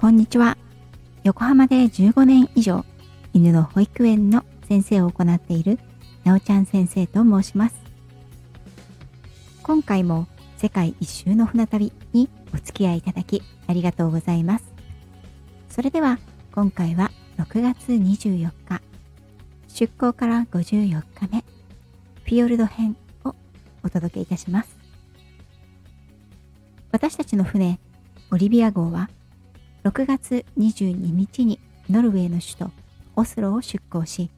こんにちは。横浜で15年以上、犬の保育園の先生を行っている、なおちゃん先生と申します。今回も世界一周の船旅にお付き合いいただきありがとうございます。それでは今回は6月24日、出港から54日目、フィヨルド編をお届けいたします。私たちの船、オリビア号は6月22日にノルウェーの首都オスロを出港し、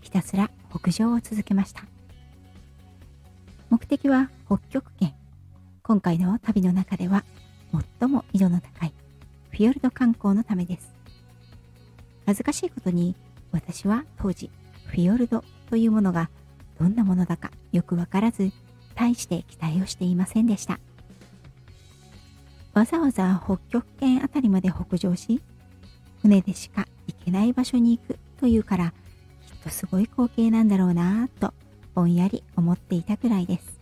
ひたすら北上を続けました。目的は北極圏。今回の旅の中では最も緯度の高いフィヨルド観光のためです。恥ずかしいことに私は当時フィヨルドというものがどんなものだかよくわからず大して期待をしていませんでした。わざわざ北極圏あたりまで北上し、船でしか行けない場所に行くというから、きっとすごい光景なんだろうなぁとぼんやり思っていたくらいです。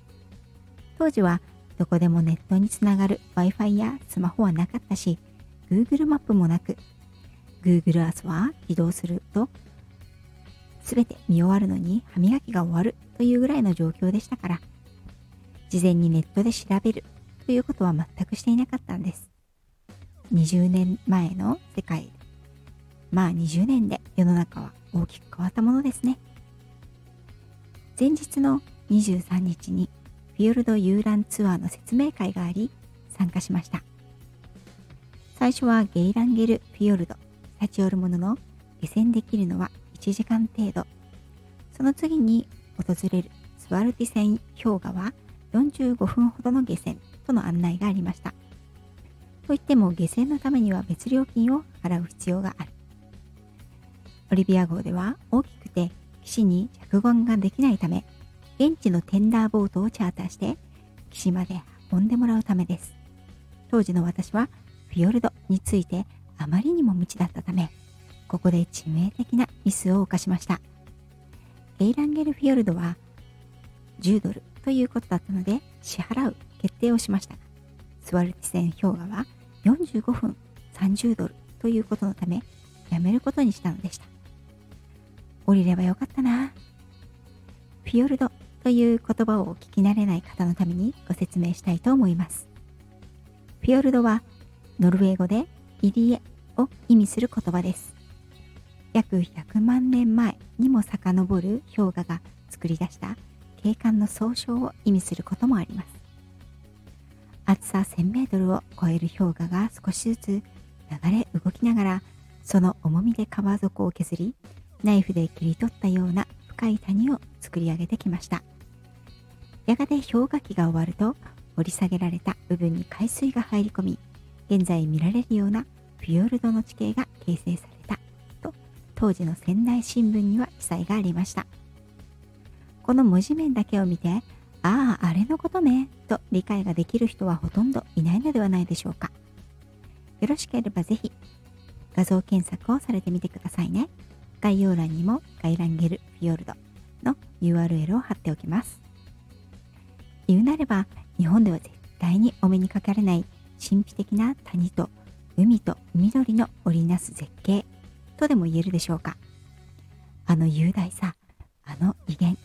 当時はどこでもネットにつながる Wi-Fi やスマホはなかったし、Google マップもなく、Google Earth は起動すると、すべて見終わるのに歯磨きが終わるというぐらいの状況でしたから、事前にネットで調べるということは全くしていなかったんです。20年前の世界、まあ20年で世の中は大きく変わったものですね。前日の23日にフィヨルド遊覧ツアーの説明会があり参加しました。最初はゲイランゲルフィヨルド立ち寄るものの下船できるのは1時間程度。その次に訪れるスワルティセン氷河は45分ほどの下船との案内がありました。といっても下船のためには別料金を払う必要がある。オリビア号では大きくて岸に着岸ができないため、現地のテンダーボートをチャーターして岸まで運んでもらうためです。当時の私はフィヨルドについてあまりにも無知だったため、ここで致命的なミスを犯しました。ゲイランゲルフィヨルドは10ドルということだったので支払う決定をしましたが、スワルティセン氷河は45分30ドルということのため、やめることにしたのでした。降りればよかったな。フィヨルドという言葉を聞き慣れない方のためにご説明したいと思います。フィヨルドはノルウェー語で入り江を意味する言葉です。約100万年前にも遡る氷河が作り出した景観の総称を意味することもあります。厚さ1000メートルを超える氷河が少しずつ流れ動きながらその重みで川底を削りナイフで切り取ったような深い谷を作り上げてきました。やがて氷河期が終わると掘り下げられた部分に海水が入り込み現在見られるようなフィヨルドの地形が形成されたと当時の仙台新聞には記載がありました。この文字面だけを見てああ、あれのことね、と理解ができる人はほとんどいないのではないでしょうか。よろしければぜひ画像検索をされてみてくださいね。概要欄にもガイランゲルフィヨルドの URL を貼っておきます。言うなれば日本では絶対にお目にかかれない神秘的な谷と海と緑の織りなす絶景とでも言えるでしょうか。あの雄大さ、あの威厳、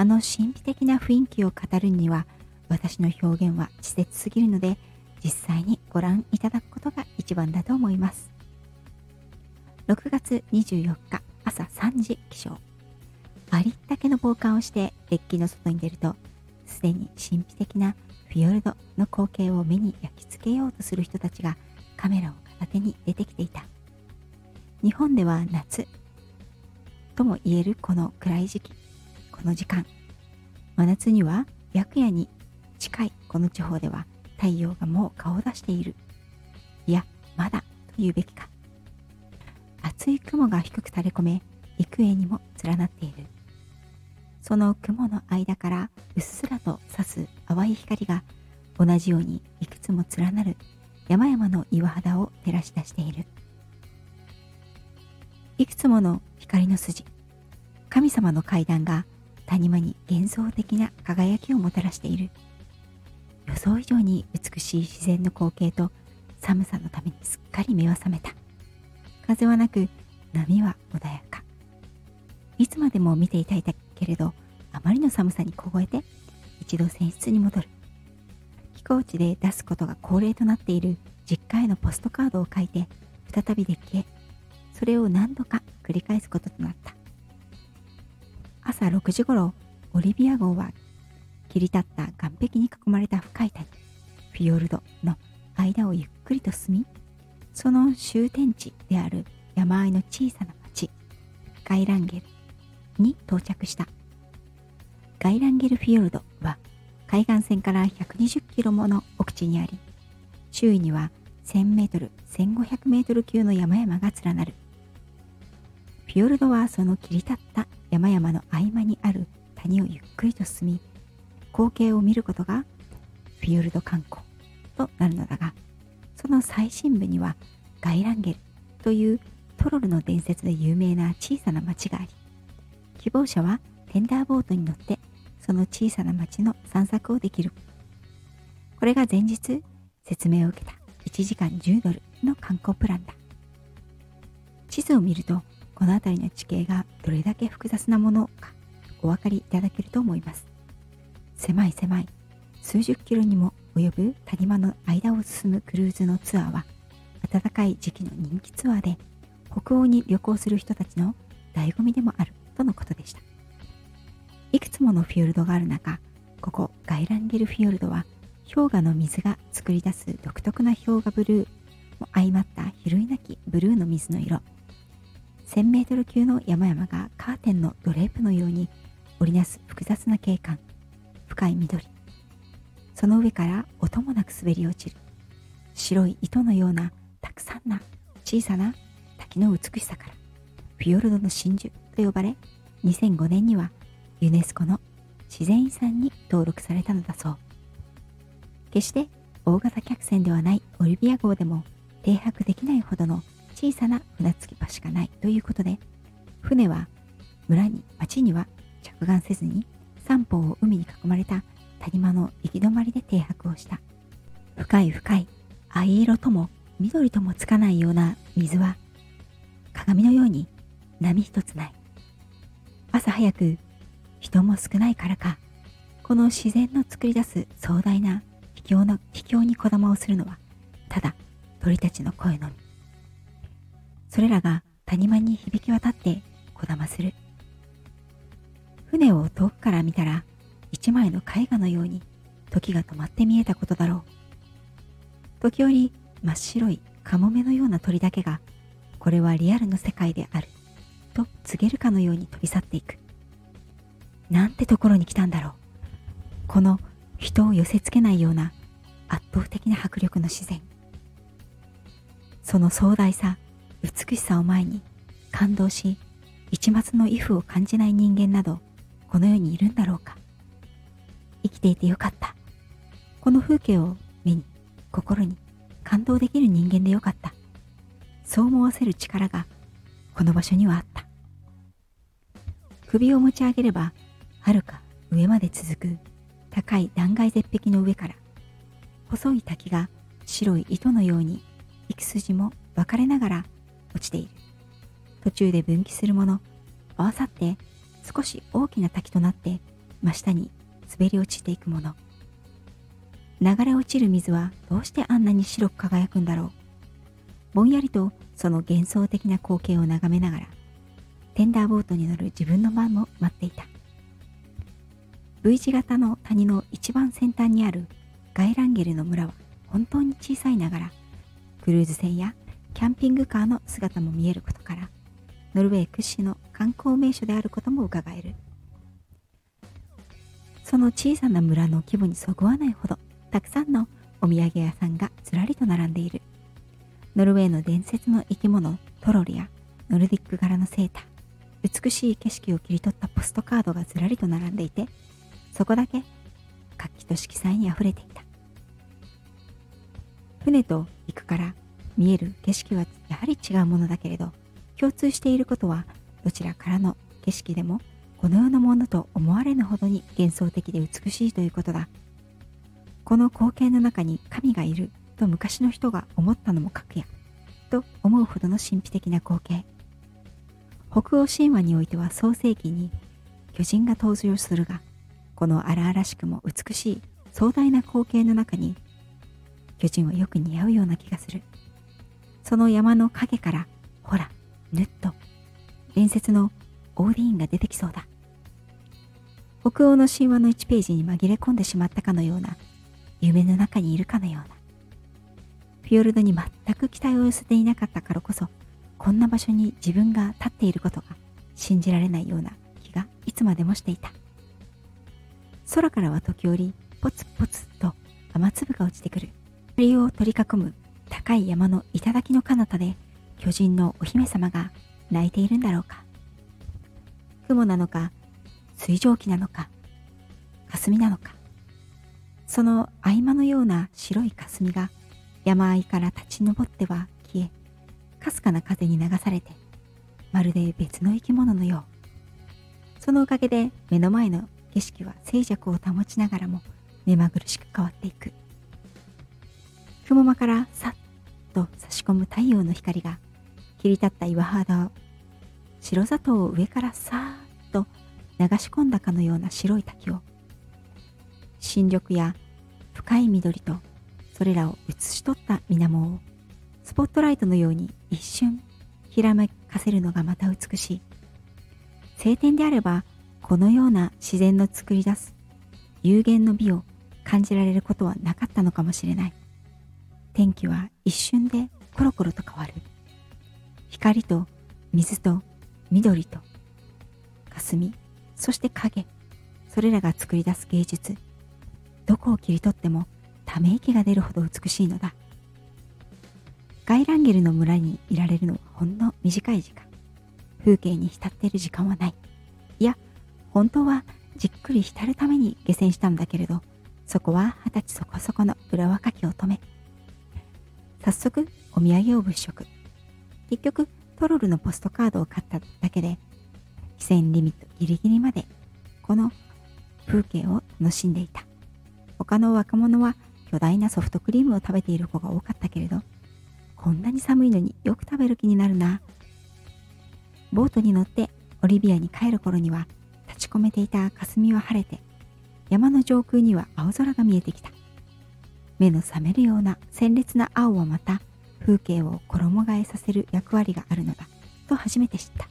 あの神秘的な雰囲気を語るには私の表現は稚拙すぎるので実際にご覧いただくことが一番だと思います。6月24日朝3時起床。ありったけの防寒をしてデッキの外に出るとすでに神秘的なフィヨルドの光景を目に焼き付けようとする人たちがカメラを片手に出てきていた。日本では夏とも言えるこの暗い時期この時間。真夏には白夜に近いこの地方では太陽がもう顔を出している。いやまだと言うべきか。厚い雲が低く垂れ込め幾重にも連なっている。その雲の間からうっすらと差す淡い光が同じようにいくつも連なる山々の岩肌を照らし出している。いくつもの光の筋神様の階段が谷間に幻想的な輝きをもたらしている。予想以上に美しい自然の光景と寒さのためにすっかり目は覚めた。風はなく波は穏やか。いつまでも見ていたいたけれどあまりの寒さに凍えて一度船室に戻る。飛行地で出すことが恒例となっている実家へのポストカードを書いて再びデッキへ。それを何度か繰り返すこととなった。朝6時頃オリビア号は切り立った岸壁に囲まれた深い谷フィヨルドの間をゆっくりと進みその終点地である山あいの小さな町ガイランゲルに到着した。ガイランゲルフィヨルドは海岸線から120キロもの奥地にあり周囲には1000メートル1500メートル級の山々が連なる。フィヨルドはその切り立った山々の合間にある谷をゆっくりと進み光景を見ることがフィヨルド観光となるのだがその最深部にはガイランゲルというトロルの伝説で有名な小さな町があり希望者はテンダーボートに乗ってその小さな町の散策をできる。これが前日説明を受けた1時間10ドルの観光プランだ。地図を見るとこの辺りの地形がどれだけ複雑なものかお分かりいただけると思います。狭い狭い数十キロにも及ぶ谷間の間を進むクルーズのツアーは暖かい時期の人気ツアーで北欧に旅行する人たちの醍醐味でもあるとのことでした。いくつものフィヨルドがある中ここガイランゲルフィヨルドは氷河の水が作り出す独特な氷河ブルーも相まった比類なきブルーの水の色。1000メートル級の山々がカーテンのドレープのように織りなす複雑な景観。深い緑。その上から音もなく滑り落ちる。白い糸のようなたくさんな小さな滝の美しさから。フィヨルドの真珠と呼ばれ2005年にはユネスコの自然遺産に登録されたのだそう。決して大型客船ではないオリビア号でも停泊できないほどの小さな船着き場しかないということで船は村に町には着岸せずに三方を海に囲まれた谷間の行き止まりで停泊をした。深い深い藍色とも緑ともつかないような水は鏡のように波一つない。朝早く人も少ないからかこの自然の作り出す壮大な秘境の秘境にこだまをするのはただ鳥たちの声のみ。それらが谷間に響き渡ってこだまする。船を遠くから見たら一枚の絵画のように時が止まって見えたことだろう。時折真っ白いカモメのような鳥だけがこれはリアルの世界であると告げるかのように飛び去っていく。なんてところに来たんだろう。この人を寄せつけないような圧倒的な迫力の自然。その壮大さ美しさを前に感動し一抹の畏怖を感じない人間などこの世にいるんだろうか。生きていてよかった。この風景を目に心に感動できる人間でよかった。そう思わせる力がこの場所にはあった。首を持ち上げればはるか上まで続く高い断崖絶壁の上から細い滝が白い糸のように幾筋も分かれながら落ちている。途中で分岐するもの。合わさって少し大きな滝となって真下に滑り落ちていくもの。流れ落ちる水はどうしてあんなに白く輝くんだろう。ぼんやりとその幻想的な光景を眺めながらテンダーボートに乗る自分の番も待っていた。V 字型の谷の一番先端にあるガイランゲルの村は本当に小さいながらクルーズ船やキャンピングカーの姿も見えることからノルウェー屈指の観光名所であることも伺える。その小さな村の規模にそぐわないほどたくさんのお土産屋さんがずらりと並んでいる。ノルウェーの伝説の生き物トロルやノルディック柄のセーター美しい景色を切り取ったポストカードがずらりと並んでいてそこだけ活気と色彩にあふれていた。船と行くから見える景色はやはり違うものだけれど共通していることはどちらからの景色でもこの世のものと思われぬほどに幻想的で美しいということだ。この光景の中に神がいると昔の人が思ったのも格やと思うほどの神秘的な光景。北欧神話においては創世紀に巨人が登場するがこの荒々しくも美しい壮大な光景の中に巨人はよく似合うような気がする。その山の影からほらぬっと伝説のオーディーンが出てきそうだ。北欧の神話の1ページに紛れ込んでしまったかのような夢の中にいるかのような。フィヨルドに全く期待を寄せていなかったからこそこんな場所に自分が立っていることが信じられないような気がいつまでもしていた。空からは時折ポツポツと雨粒が落ちてくる。鳥を取り囲む高い山の頂の彼方で巨人のお姫様が泣いているんだろうか。雲なのか水蒸気なのか霞なのか。その合間のような白い霞が山あいから立ち上っては消えかすかな風に流されてまるで別の生き物のよう。そのおかげで目の前の景色は静寂を保ちながらも目まぐるしく変わっていく。雲間からさっと差し込む太陽の光が切り立った岩肌を白砂糖を上からさーっと流し込んだかのような白い滝を新緑や深い緑とそれらを写し取った水面をスポットライトのように一瞬ひらめかせるのがまた美しい。晴天であればこのような自然の作り出す有限の美を感じられることはなかったのかもしれない。天気は一瞬でコロコロと変わる。光と水と緑と。霞そして影。それらが作り出す芸術。どこを切り取ってもため息が出るほど美しいのだ。ガイランゲルの村にいられるのはほんの短い時間。風景に浸っている時間はない。いや本当はじっくり浸るために下船したんだけれどそこは二十歳そこそこの裏若き乙女。早速お土産を物色。結局トロルのポストカードを買っただけで非線リミットギリギリまでこの風景を楽しんでいた。他の若者は巨大なソフトクリームを食べている子が多かったけれどこんなに寒いのによく食べる気になるな。ボートに乗ってオリビアに帰る頃には立ち込めていた霞は晴れて山の上空には青空が見えてきた。目の覚めるような鮮烈な青はまた風景を衣替えさせる役割があるのだと初めて知った。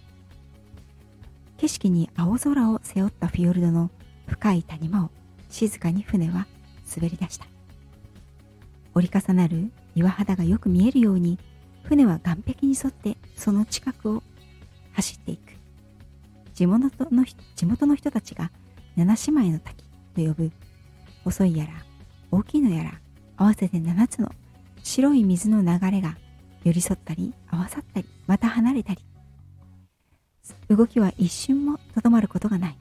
景色に青空を背負ったフィヨルドの深い谷間を静かに船は滑り出した。折り重なる岩肌がよく見えるように船は岸壁に沿ってその近くを走っていく。地元の地元の人たちが七姉妹の滝と呼ぶ細いやら大きいのやら合わせて7つの白い水の流れが寄り添ったり合わさったりまた離れたり。動きは一瞬もとどまることがない。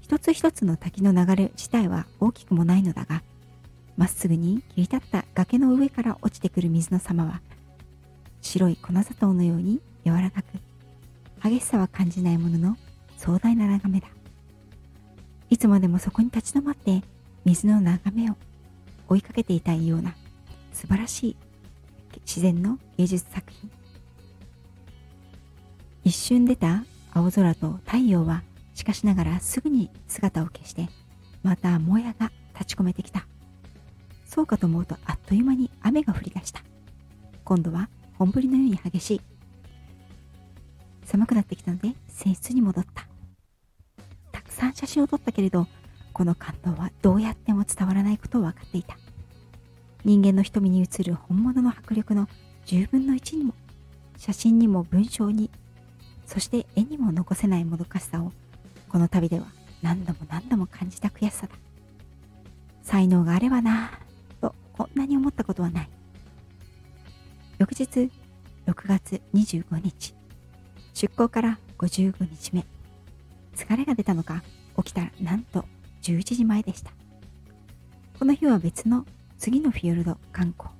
一つ一つの滝の流れ自体は大きくもないのだがまっすぐに切り立った崖の上から落ちてくる水の様は白い粉砂糖のように柔らかく激しさは感じないものの壮大な眺めだ。いつまでもそこに立ち止まって水の眺めを追いかけていたいような素晴らしい自然の芸術作品。一瞬出た青空と太陽はしかしながらすぐに姿を消してまたもやが立ち込めてきた。そうかと思うとあっという間に雨が降り出した。今度は本降りのように激しい寒くなってきたので船室に戻った。たくさん写真を撮ったけれどこの感動はどうやっても伝わらないことを分かっていた。人間の瞳に映る本物の迫力の10分の1にも写真にも文章にそして絵にも残せないもどかしさをこの旅では何度も何度も感じた悔しさだ。才能があればなぁとこんなに思ったことはない。翌日6月25日出港から55日目。疲れが出たのか起きたらなんと11時前でした。この日は別の次のフィヨルド観光。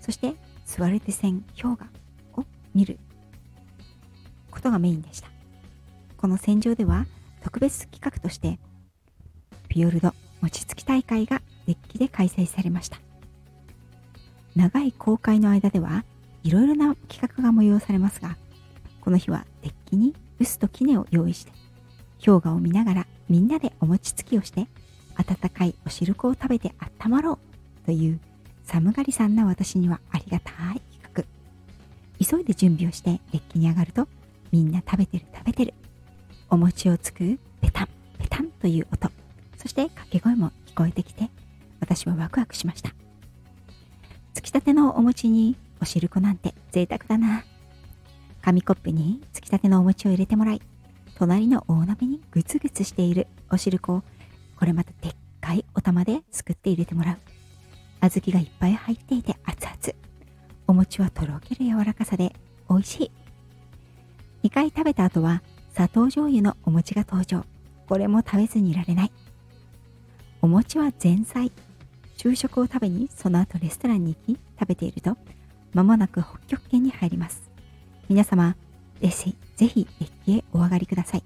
そしてスワルテ船氷河を見る。ことがメインでした。この戦場では特別企画としてフィヨルド餅つき大会がデッキで開催されました。長い航海の間ではいろいろな企画が催されますがこの日はデッキに臼と杵を用意して氷河を見ながらみんなでお餅つきをして温かいお汁粉を食べてあったまろうという寒がりさんな私にはありがたい企画。急いで準備をしてデッキに上がるとみんな食べてる食べてる。お餅をつくペタンペタンという音。そして掛け声も聞こえてきて私はワクワクしました。つきたてのお餅にお汁粉なんて贅沢だな。紙コップにつきたてのお餅を入れてもらい隣の大鍋にグツグツしているお汁粉をこれまたでっかいお玉ですくって入れてもらう。小豆がいっぱい入っていて熱々。お餅はとろける柔らかさで美味しい。2回食べた後は砂糖醤油のお餅が登場。これも食べずにいられない。お餅は前菜。昼食を食べにその後レストランに行き食べていると間もなく北極圏に入ります。皆様ぜひぜひデッキへお上がりください。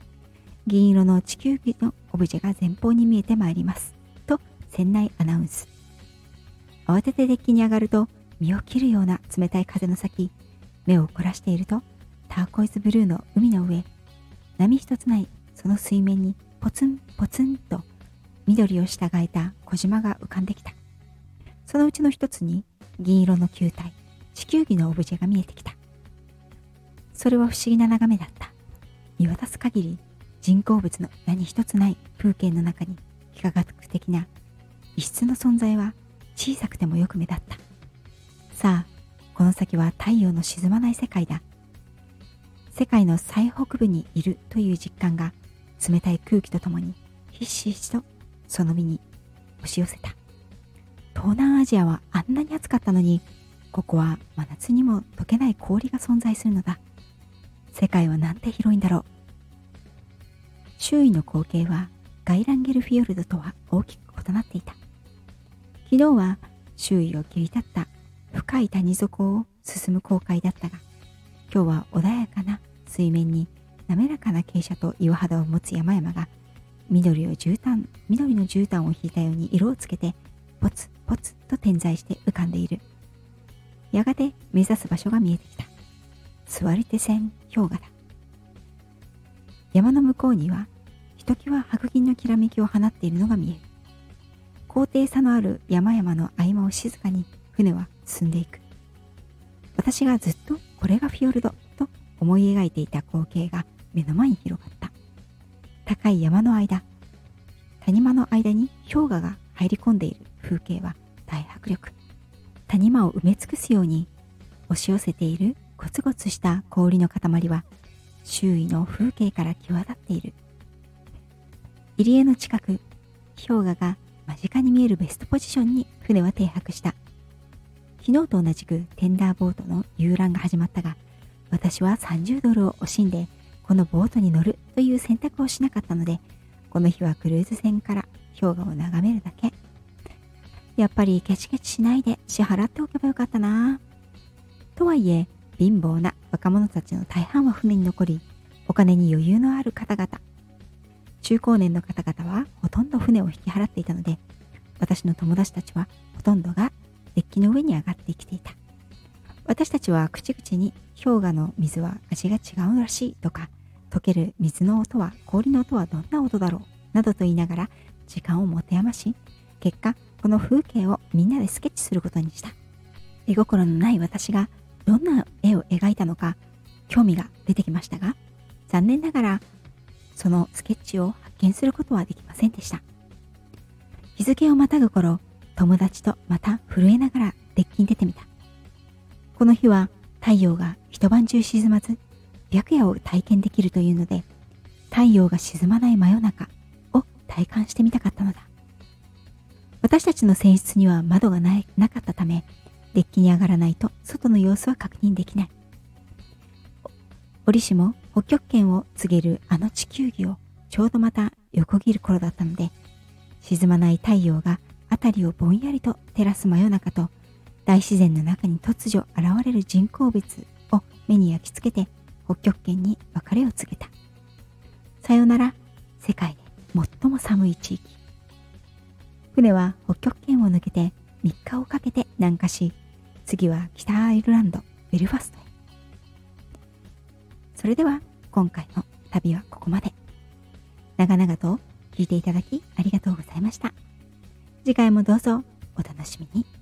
銀色の地球儀のオブジェが前方に見えてまいります。と船内アナウンス。慌ててデッキに上がると身を切るような冷たい風の先目を凝らしているとターコイズブルーの海の上波一つないその水面にポツンポツンと緑を従えた小島が浮かんできた。そのうちの一つに銀色の球体地球儀のオブジェが見えてきた。それは不思議な眺めだった。見渡す限り人工物の何一つない風景の中に幾何学的な異質の存在は小さくてもよく目立った。さあこの先は太陽の沈まない世界だ。世界の最北部にいるという実感が冷たい空気とともにひしひしとその身に押し寄せた。東南アジアはあんなに暑かったのにここは真夏にも溶けない氷が存在するのだ。世界はなんて広いんだろう。周囲の光景はガイランゲルフィヨルドとは大きく異なっていた。昨日は周囲を切り立った深い谷底を進む航海だったが今日は穏やかな水面に滑らかな傾斜と岩肌を持つ山々が緑を絨毯緑の絨毯を引いたように色をつけてポツポツと点在して浮かんでいる。やがて目指す場所が見えてきた。座り手線氷河だ山の向こうにはひときわ白銀のきらめきを放っているのが見える。高低差のある山々の合間を静かに船は進んでいく。私がずっとこれがフィヨルドと思い描いていた光景が目の前に広がった。高い山の間谷間の間に氷河が入り込んでいる風景は大迫力。谷間を埋め尽くすように押し寄せているゴツゴツした氷の塊は周囲の風景から際立っている。入り江の近く氷河が間近に見えるベストポジションに船は停泊した。昨日と同じくテンダーボートの遊覧が始まったが私は30ドルを惜しんでこのボートに乗るという選択をしなかったのでこの日はクルーズ船から氷河を眺めるだけ。やっぱりケチケチしないで支払っておけばよかったな。とはいえ貧乏な若者たちの大半は船に残りお金に余裕のある方々。中高年の方々はほとんど船を引き払っていたので私の友達たちはほとんどがデッキの上に上がってきていた。私たちは口々に氷河の水は味が違うらしいとか溶ける水の音は氷の音はどんな音だろうなどと言いながら時間を持て余し結果この風景をみんなでスケッチすることにした。絵心のない私がどんな絵を描いたのか興味が出てきましたが残念ながらそのスケッチを発見することはできませんでした。日付をまたぐ頃友達とまた震えながらデッキに出てみた。この日は太陽が一晩中沈まず白夜を体験できるというので太陽が沈まない真夜中を体感してみたかったのだ。私たちの船室には窓がないなかったためデッキに上がらないと外の様子は確認できない。折しも北極圏を告げるあの地球儀をちょうどまた横切る頃だったので、沈まない太陽が辺りをぼんやりと照らす真夜中と、大自然の中に突如現れる人工物を目に焼き付けて北極圏に別れを告げた。さよなら、世界で最も寒い地域。船は北極圏を抜けて3日をかけて南下し、次は北アイルランドベルファストへ。それでは今回の旅はここまで。長々と聞いていただきありがとうございました。次回もどうぞお楽しみに。